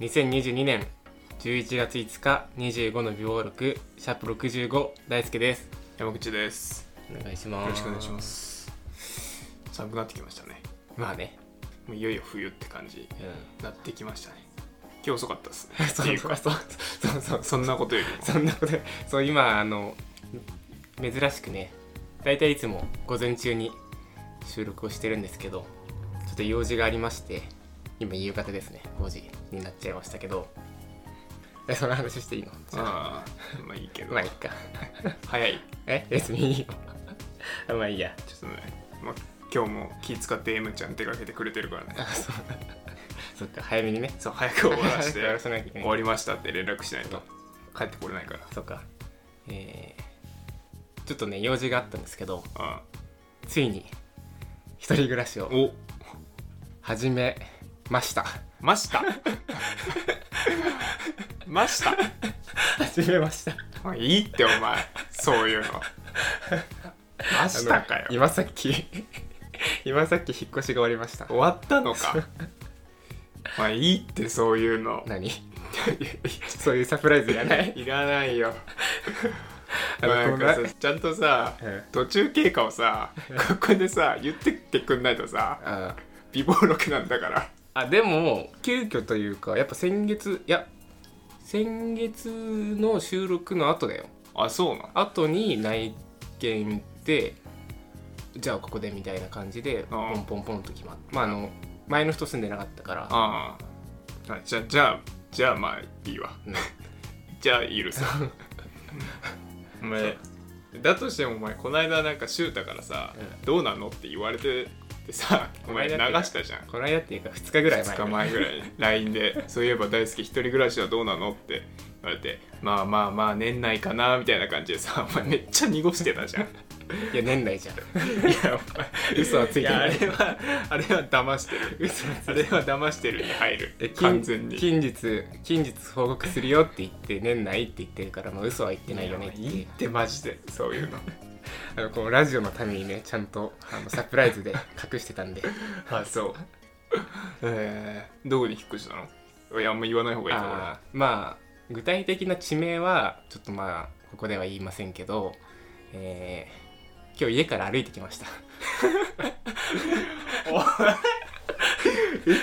2022年11月5日25の秒録シャープ65大輔です。山口です。お願いします。よろしくお願いします。寒くなってきましたね。まあね。もういよいよ冬って感じ。なってきましたね。今日遅かったですね。そうそう。そうそう。そんなことよりも。そんなことそう今あの珍しくね大体いつも午前中に収録をしてるんですけどちょっと用事がありまして今夕方ですね5時になっちゃいましたけど。えその話していいの？じゃあ。ああまあいいけど。まあいいか。早い。え別にいいよ。あまあいいや。ちょっとね、まあ、今日も気使って M ちゃん手がけてくれてるからね。あそう。そっか早めにね。そう早く終わらして終わりましたって連絡しないと帰ってこれないから。そっか。えー、ちょっとね用事があったんですけどあ。ついに一人暮らしをお。始めました。ました？ました？始めました。まあいいってお前。そういうの。ましたかよ。今さっき 今さっき引っ越しが終わりました。終わったのか。まあいいってそういうの。何？そういうサプライズやない？いらないよ。なんかさちゃんとさうん途中経過をさここでさ言ってってくんないとさあ美貌録なんだからあでも急遽というかやっぱ先月いや先月の収録の後だよ。あそうなん後に内見行ってじゃあここでみたいな感じでポンポンポンと決まって。まああの前の人住んでなかったから。ああ。あじゃあじゃあじゃあまあいいわ。うん。じゃあ許す お前だとしてもお前この間なんかシュータからさ、うどうなの？って言われててさお前流この間ってしたじゃん。この間っていうか2日ぐらい前2日前ぐらいに LINE で「そういえば大好き一人暮らしはどうなの?」って言われて「まあまあまあ年内かな」みたいな感じでさお前めっちゃ濁してたじゃん。いや年内じゃん。いやお前嘘はついてい。やあないれはあれは騙してる。嘘あれは騙してるに入える完全に。近日近日報告するよって言って年内って言ってるから、まあ、嘘は言ってないよねって。いいってマジでそういうのあのこのラジオのためにねちゃんとあのサプライズで隠してたんで。あそう。えー、どこに引っ越したの？いやあんま言わない方がいいと思うあーまあ具体的な地名はちょっとまあここでは言いませんけど、えー今日家から歩いてきました。え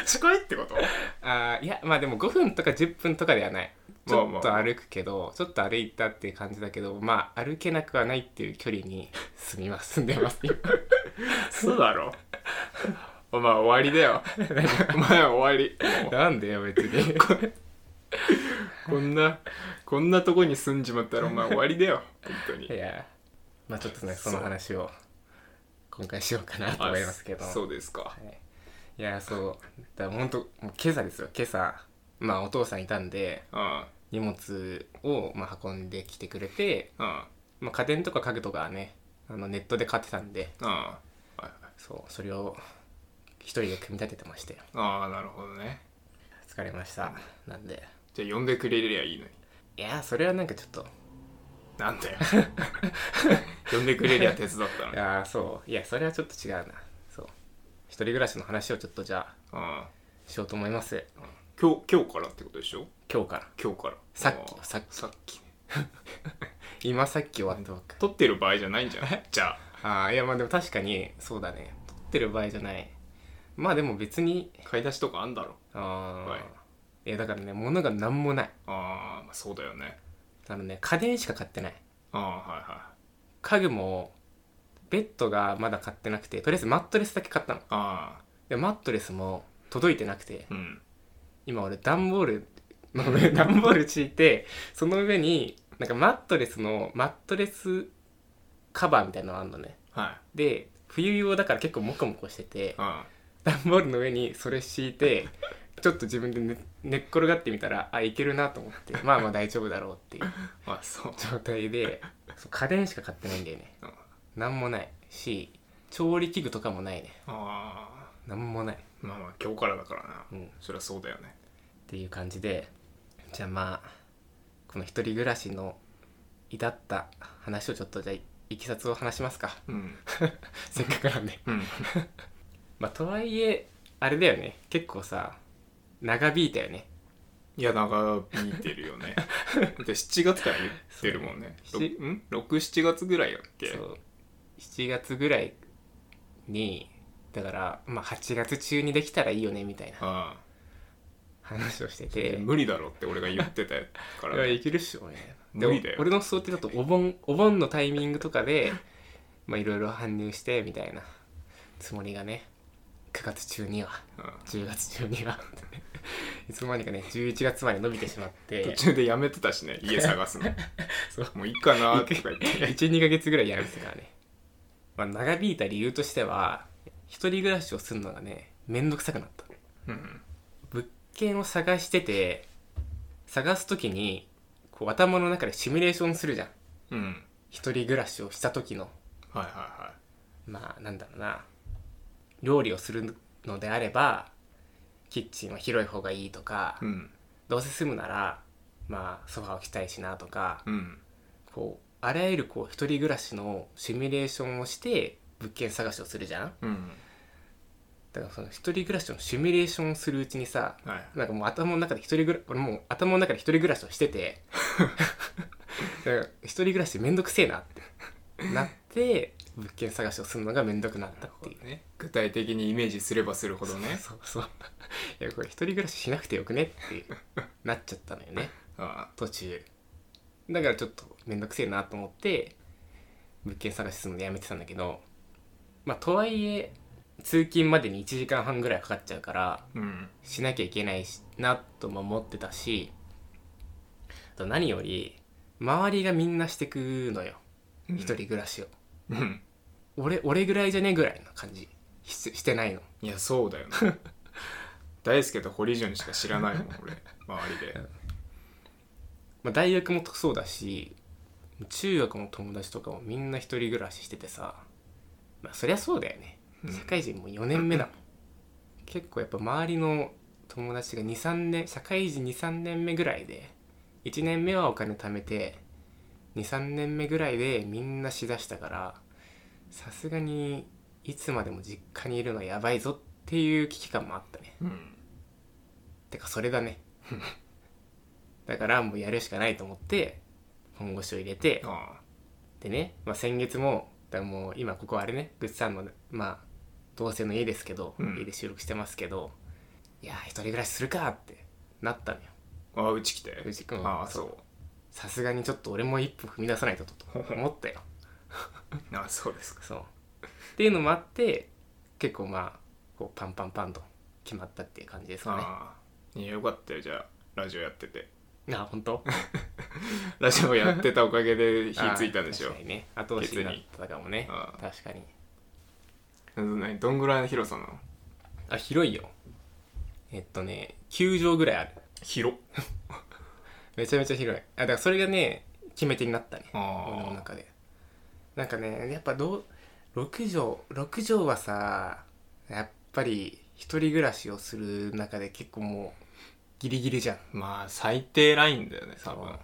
近いってこと？あーいやまあでも5分とか10分とかではない。ちょっと歩くけど、ちょっと歩いたっていう感じだけどまあ歩けなくはないっていう距離に住みます住んでます今。そうだろ？お前終わりだよ。お前終わり。なんでよ別に。こんなこんなとこに住んじまったらお前終わりだよ。本当に。いやまあちょっとねその話を今回しようかなと思いますけど。そうですか。はいいやそう。だから本当今朝ですよ。今朝まあお父さんいたんでうん。荷物をまあ運んできてくれて、うん。まあ、家電とか家具とかはねあのネットで買ってたんで。うん。そうそれを一人で組み立ててまして。ああなるほどね。疲れました。なんで。じゃあ呼んでくれりゃいいのに。いやそれはなんかちょっと。なんだよ。呼んでくれりゃ手伝ったの いやそう。いやそれはちょっと違うな一人暮らしの話をちょっとじゃあうん。しようと思います。今日今日からってことでしょ？今日から。今日から。さっきあーさっき。さっき 今さっき終わったばっか撮ってる場合じゃないんじゃない じゃあ。あいやまあでも確かにそうだね。撮ってる場合じゃない。まあでも別にあ買い出しとかあんだろ。ああ、はい。いやだからね物が何もない。ああまあそうだよね。あのね家電しか買ってない。ああはいは家具もベッドがまだ買ってなくてとりあえずマットレスだけ買ったの。いああ。でマットレスも届いてなくて。うん。今俺段ボール の上段ボール敷いてその上になんかマットレスのマットレスカバーみたいなのがあるのね。はい。で冬用だから結構モコモコしててあ段ボールの上にそれ敷いてちょっと自分で寝寝っ転がってみたらあいけるなと思ってまあまあ大丈夫だろうっていう ああそう。状態でそう家電しか買ってないんだよね。うんなんもない。し調理器具とかもないね。ああなんもない。まあまあ今日からだからな、うん。そりゃそうだよね。っていう感じでじゃあまあこの一人暮らしの至った話をちょっとじゃあいきさつを話しますか。うん。せっかくなんで。うん。まあとはいえあれだよね。結構さ長引いたよね。いや長引いてるよね。で7月から言ってるもんね。そうし67月ぐらいやっけ？そう7月ぐらいにだからまあ8月中にできたらいいよねみたいなあ話をしてあて無理だろって俺が言ってたかいやいけるっしょねで無理だよ。俺の想定だとお盆お盆のタイミングとかでまあいろいろ搬入してみたいな。つもりがね。9月中には。うん10月中には。いつの間にかね11月まで伸びてしまって。途中でやめてたしね家探すの。そう。もういいかなとか言って。12ヶ月ぐらいやるんですからね、まあ、長引いた理由としては一人暮らしをするのがねめんどくさくなった。うん。物件を探してて探す時にこう頭の中でシミュレーションするじゃん。うん。一人暮らしをした時の。はいはいはまあなんだろうな。料理をするのであればキッチンは広い方がいいとか、いうん。どうせ住むならまあソファー置きたいしなとか、うん。こうあらゆるこう一人暮らしのシミュレーションをして物件探しをするじゃん。うんだからその一人暮らしのシミュレーションをするうちにさはい。なんかもう頭の中で一人暮ら俺もう頭の中で一人暮らしをしてて一人暮らしめんどくせえなってなって物件探しをするのがめんどくなったっていう。ね。具体的にイメージすればするほどね。そうそういやこれ一人暮らししなくてよくねっていうなっちゃったのよね。あ。途中だからちょっとめんどくせえなと思って物件探しするのやめてたんだけどまあとはいえ通勤までに1時間半ぐらいかかっちゃうからあうんしなきゃいけないしなとも思ってたしあと何より周りがみんなしてくのよ。うん。一人暮らしを、うん。俺俺ぐらいじゃねぐらいの感じ。ししてないの。いやそうだよね 大輔と堀潤しか知らないもん俺。周りでまあ、大学もそうだし中学の友達とかもみんな一人暮らししててさまあそりゃそうだよね。うん。社会人も4年目だもん、結構やっぱ周りの友達が23年社会人23年目ぐらいで1年目はお金貯めて23年目ぐらいでみんなしだしたからさすがにいつまでも実家にいるのはやばいぞっていう危機感もあったね。うん。てかそれだねだからもうやるしかないと思って本腰を入れてあでね、まあ、先月もだからもう今ここあれねグッズさんのまあ同性の家ですけど、うん。家で収録してますけどいやー一人暮らしするかってなったのよ。ああうち来て。うちうんああそう。そう。さすがにちょっと俺も一歩踏み出さないとと 思ったよ。あそうですか。そう。っていうのもあって結構まあこうパンパンパンと決まったっていう感じですかね。ああ。いやよかったよじゃあラジオやっててあ本当？ラジオやってたおかげで火ついたんでしょ？確かにね。後押しになったかもね。あー。確かに。何どんぐらいの広さなの？あ広いよ。えっとね9畳ぐらいある。広 めちゃめちゃ広い。あだからそれがね決め手になったね。俺の中で。なんかねやっぱどう6畳6畳はさやっぱり一人暮らしをする中で結構もうギリギリじゃん。まあ最低ラインだよね多分。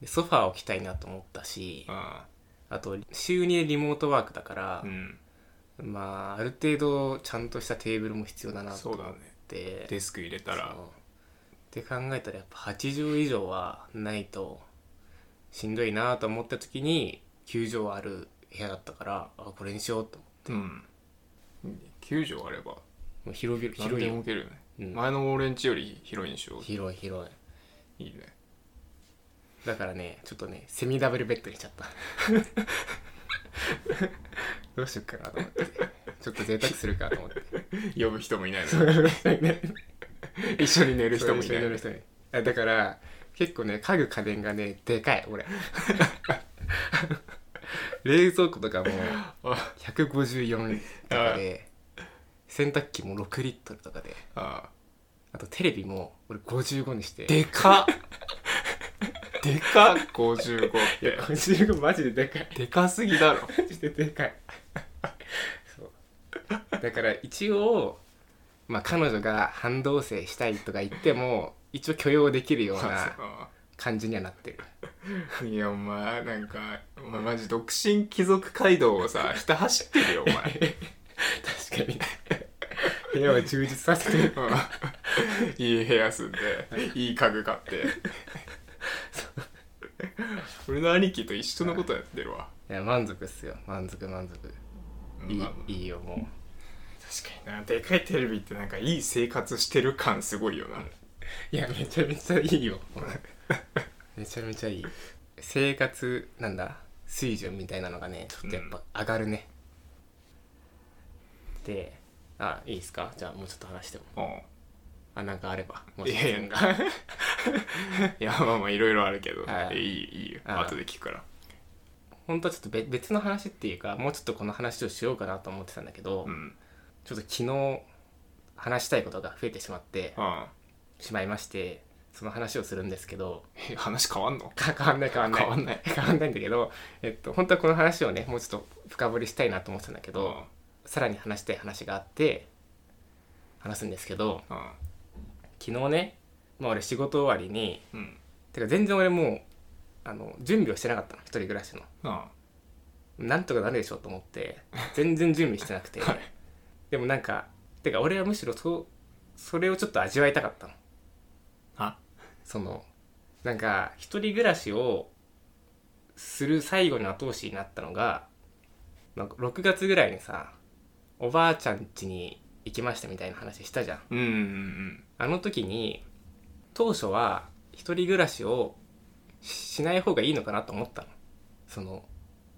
でソファー置きたいなと思ったしああと週2でリモートワークだからあ、うん。まあある程度ちゃんとしたテーブルも必要だなと思っそうだね。てデスク入れたら。そう。って考えたらやっぱ8畳以上はないとしんどいなと思った時に9畳ある部屋だったからあこれにしようとうん。9畳あればもう広々何で広いよ。も置けるよね、うん。前の俺んちより広いんでしょ広い広い。いいね。だからねちょっとねセミダブルベッドにしちゃった。どうしよっかなと思って。ちょっと贅沢するかと思って。呼ぶ人もいないのに。一緒に寝る人もいないそう一緒に寝る人にあだから結構ね家具家電がねでかい俺。冷蔵庫とかもあ。154とかで洗濯機も6リットルとかで。ああ。とテレビも俺55にして。でかっ。でかっ55っいやて55マジででかい。でかすぎだろ。マジででかい。そう。だから一応まあ彼女が半同棲したいとか言っても一応許容できるようなあ感じにはなってる。あいやお前なんかお前マジ独身貴族街道をさひた走ってるよお前。確かに部屋を充実させて。るうん。いい部屋住んでいい家具買って。俺の兄貴と一緒のことやってるわ。いや満足っすよ。満足満足。いい,、まあいいよもう。確かにな。でかいテレビってなんかいい生活してる感すごいよな。いやめちゃめちゃいいよ。めちゃめちゃいい。生活なんだ？水準みたいなのがねちょっとやっぱ上がるね、であいいですか？じゃあもうちょっと話しても。うん。あなんかあれば。もいやいや いやまあまあいろいろあるけど、はい。い、いいいよ。あ後で聞くから。本当はちょっと別別の話っていうかもうちょっとこの話をしようかなと思ってたんだけど、うん。ちょっと昨日話したいことが増えてしまってあしまいましてその話をするんですけどえ話変わんの？か変わんない変わんない。変わんない。変わんないんだけど、えっと、本当はこの話をねもうちょっと深掘りしたいなと思ってたんだけど、さらに話したい話があって話すんですけどうん。昨日ね、まあ、俺仕事終わりにうん。てか全然俺もうあの準備をしてなかったの一人暮らしの。あなんとかなるでしょうと思って全然準備してなくて、はい。でもなんかてか俺はむしろそそれをちょっと味わいたかったの。あそのなんか一人暮らしをする最後の後押しになったのがなんか6月ぐらいにさおばあちゃん家に行きましたみたいな話したじゃん。うんうんうんあの時に当初は一人暮らしをししない方がいいのかなと思ったの。その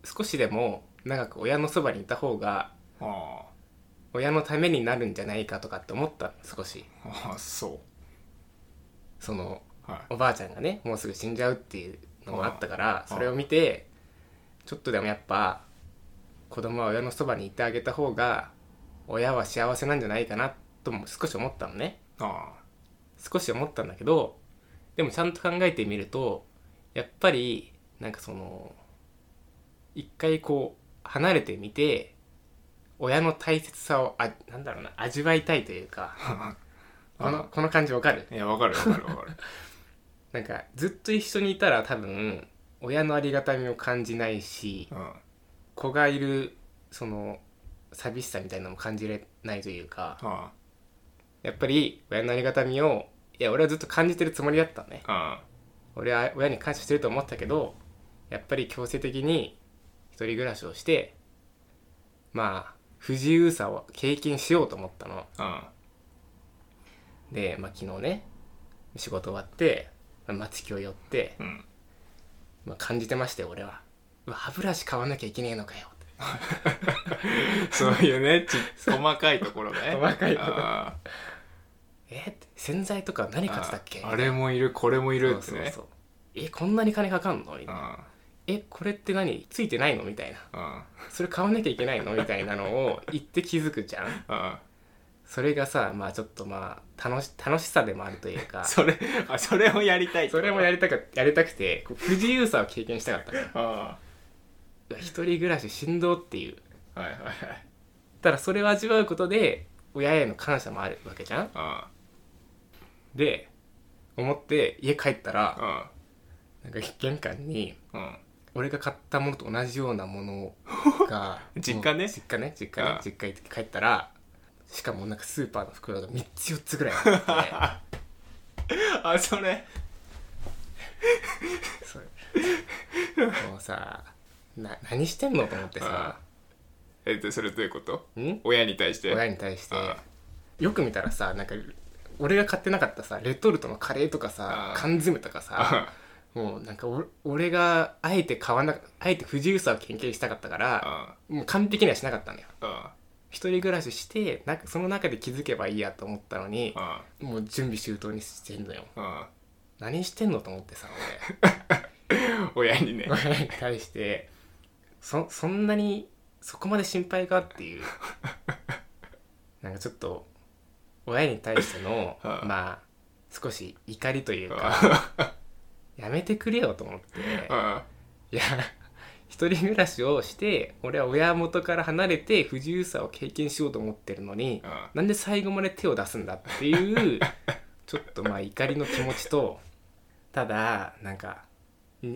少しでも長く親のそばにいた方があ親のためになるんじゃないかとかって思ったの少し。ああそそのうはい。おばあちゃんがねもうすぐ死んじゃうっていうのがあったからあそれを見てちょっとでもやっぱ子供は親のそばにいてあげた方が親は幸せなんじゃないかなとも少し思ったのね。あ少し思ったんだけどでもちゃんと考えてみるとやっぱりなんかその一回こう離れてみて親の大切さをあなんだろうな味わいたいというかあ このこの感じわかる？いやわかるわかるわかる。なんかずっと一緒にいたら多分親のありがたみを感じないしうん子がいるその寂しさみたいなのも感じれないというかあ。やっぱり親のありがたみをいや俺はずっと感じてるつもりだったのねあ。俺は親に感謝してると思ったけどやっぱり強制的に一人暮らしをしてまあ不自由さを経験しようと思ったの。あ。で、まあ、昨日ね仕事終わってまあ松木を寄って、うん。まあ、感じてましたよ俺は。うわ歯ブラシ買わなきゃいけねえのかよ そういうねち細かいところね。細かいところ。あえって洗剤とか何買ってたっけ？ああれもいるこれもいるってね。そうそうそう。えこんなに金かかんの？みたいな。あえこれって何？ついてないの？みたいな。あそれ買わなきゃいけないの？みたいなのを言って気づくじゃん。あ それがさまあちょっとまあ楽し楽しさでもあるというか。あ それあそれをやりたいそれもやりたかやりたくてこう不自由さを経験したかったからあ一人暮らししんどっていう。あはいはいはい。ただそれを味わうことで親への感謝もあるわけじゃん。あで思って家帰ったらあなんか玄関に俺が買ったものと同じようなものが 実家ね。もう実家ね実家ああ。ね実家行って帰ったらしかもなんかスーパーの袋が3つ4つぐらいあって。あそれ。それもうさな何してんのと思ってさ。えっとそれどういうこと？ん？親に対して？親に対して。あよく見たらさなんか俺が買ってなかったさレトルトのカレーとかさあ缶詰とかさあもうなんかお俺があえて買わなあえて不自由さを経験したかったからあもう完璧にはしなかったんだよ。あ一人暮らししてなんかその中で気づけばいいやと思ったのにあもう準備周到にしてんのよ。あ何してんのと思ってさ 親にね。俺 親に対してそそんなにそこまで心配かっていう。なんかちょっと親に対しての はあまあ少し怒りというかあ やめてくれよと思って。あい。や一人暮らしをして俺は親元から離れて不自由さを経験しようと思ってるのにあなんで最後まで手を出すんだっていうちょっとまあ怒りの気持ちとただなんかに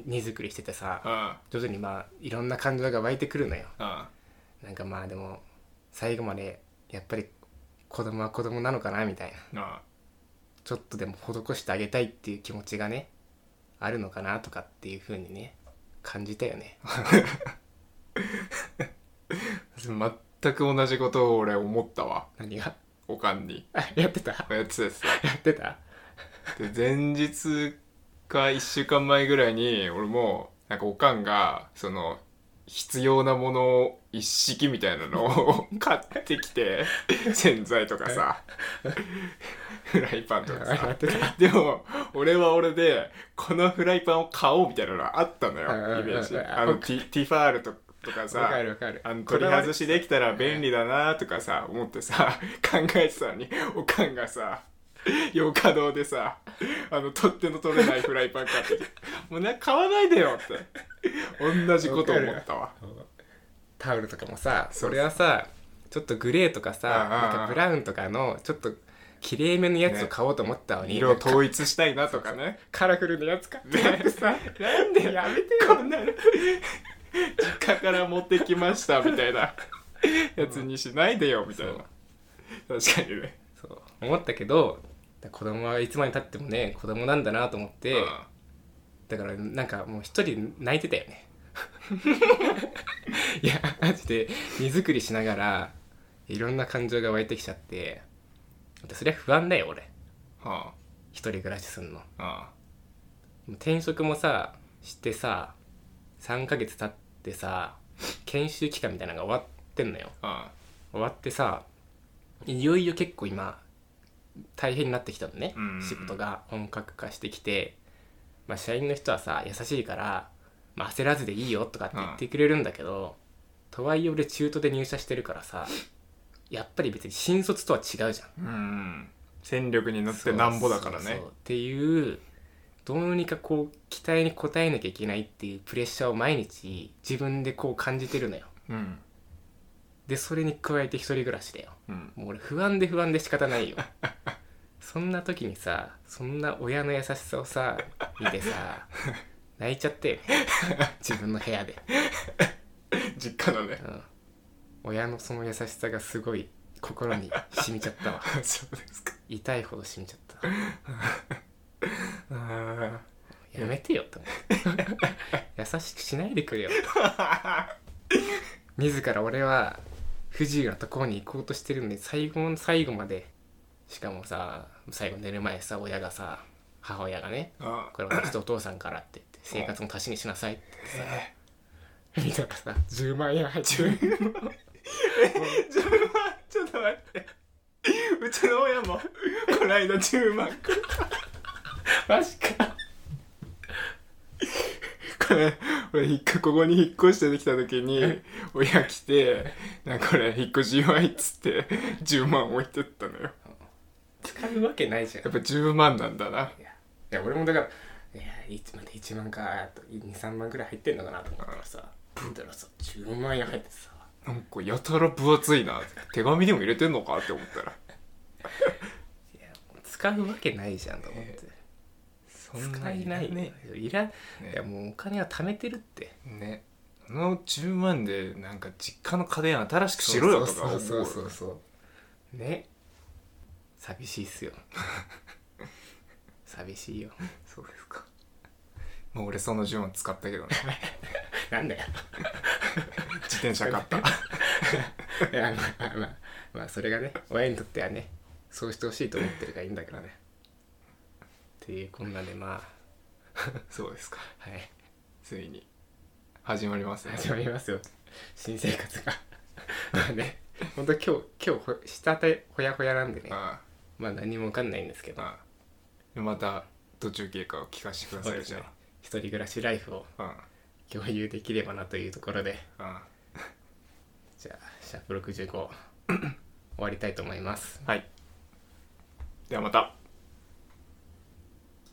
荷造りしててさあ徐々にまあいろんな感情が湧いてくるのよ。あなんかまあでも最後までやっぱり子供は子供なのかなみたいな。あちょっとでも施してあげたいっていう気持ちがねあるのかなとかっていう風にね感じたよね。全く同じことを俺思ったわ。何が？おかんに。あやってた？やってたやってた？で前日か1週間前ぐらいに俺もなんかおかんがその必要なものを一式みたいなのを 買ってきて洗剤とかさ。フライパンとかやさでも俺は俺でこのフライパンを買おうみたいなのがあったのうんよイメージ。うんあのティティファールととかさわかるわかる。あの取り外しできたら便利だなとかさ思ってさ考えてたのにおかんがさ洋華堂でさあの取っ手の取れないフライパン買ってきて。もうね買わないでよって。同じこと思ったわ。タオルとかもさそれはさちょっとグレーとかさなんかブラウンとかのちょっときれいめのやつを買おうと思ったのに、色を統一したいなとかね。カラフルなやつ買って。さ なんでやめてよ。こんなの。実家から持ってきましたみたいな。やつにしないでよみたいな。確かにね。そう。思ったけど子供はいつまでたってもね子供なんだなと思って、うん。だからなんかもう一人泣いてたよね。いやマジで荷造りしながらいろんな感情が湧いてきちゃってそりゃ不安だよ俺。は一人暮らしすんの。あ。あ転職もさしてさ3ヶ月経ってさ研修期間みたいなのが終わってんのよ。あ。終わってさいよいよ結構今大変になってきたのね、うんうんうん。仕事が本格化してきて、まあ、社員の人はさ優しいから、まあ、焦らずでいいよとかって言ってくれるんだけど、とはいえ俺中途で入社してるからさやっぱり別に新卒とは違うじゃん。うん戦力に乗ってなんぼだからね。っていうどうにかこう期待に応えなきゃいけないっていうプレッシャーを毎日自分でこう感じてるのよ。うんでそれに加えて一人暮らしだよ。うん。もう俺不安で不安で仕方ないよ。そんな時にさそんな親の優しさをさ見てさ 泣いちゃってよ。ね自分の部屋で、実家のね。うん、親のその優しさがすごい心に染みちゃったわ。そうですか。痛いほど染みちゃった。あやめてよと思って優しくしないでくれよ。自ら俺は不自由なところに行こうとしてるのに最後の最後までしかもさ最後寝る前さ親がさ母親がねあこれ私とお父さんからって言って生活の足しにしなさいって言ってさ見たらさ10万円入ってるちょっとちょっと待って。うちの親もこの間10万。くれマジか。これ俺引っ越ここに引っ越してきた時に親来て「なんかこれ引っ越し祝い」っつって10万置いてったのよ。使うわけないじゃん。やっぱ10万なんだな。いやいや俺もだからいやいつまで1万かあと23万ぐらい入ってんのかなと思ったらさ。見たらさ10万円入ってさ。なんかやたら分厚いな。手紙でも入れてんのかって思ったら。いや使うわけないじゃんと思って、そ使い。ないねい。らいやもうお金は貯めてるって。ね。あの10万でなんか実家の家電新しくしろよとかそうそうそうそうね。寂しいっすよ。寂しいよ。そうですか。もう俺その10万使ったけどね。なんだよ。自転車買った。いやまあまあまあそれがね親にとってはねそうしてほしいと思ってるからいいんだけどねっていうこんなでま そうですか。あはい。ついに。始まりますね。始まりますよ。新生活が。まあね。本当今日今日ほ下手ほやほやなんでね。あまあ何も分かんないんですけど。ああ。あまた途中経過を聞かせてくださいじゃ一人暮らしライフをあ共有できればなというところで。ああ。じゃあシャープ65終わりたいと思います。はい。ではまた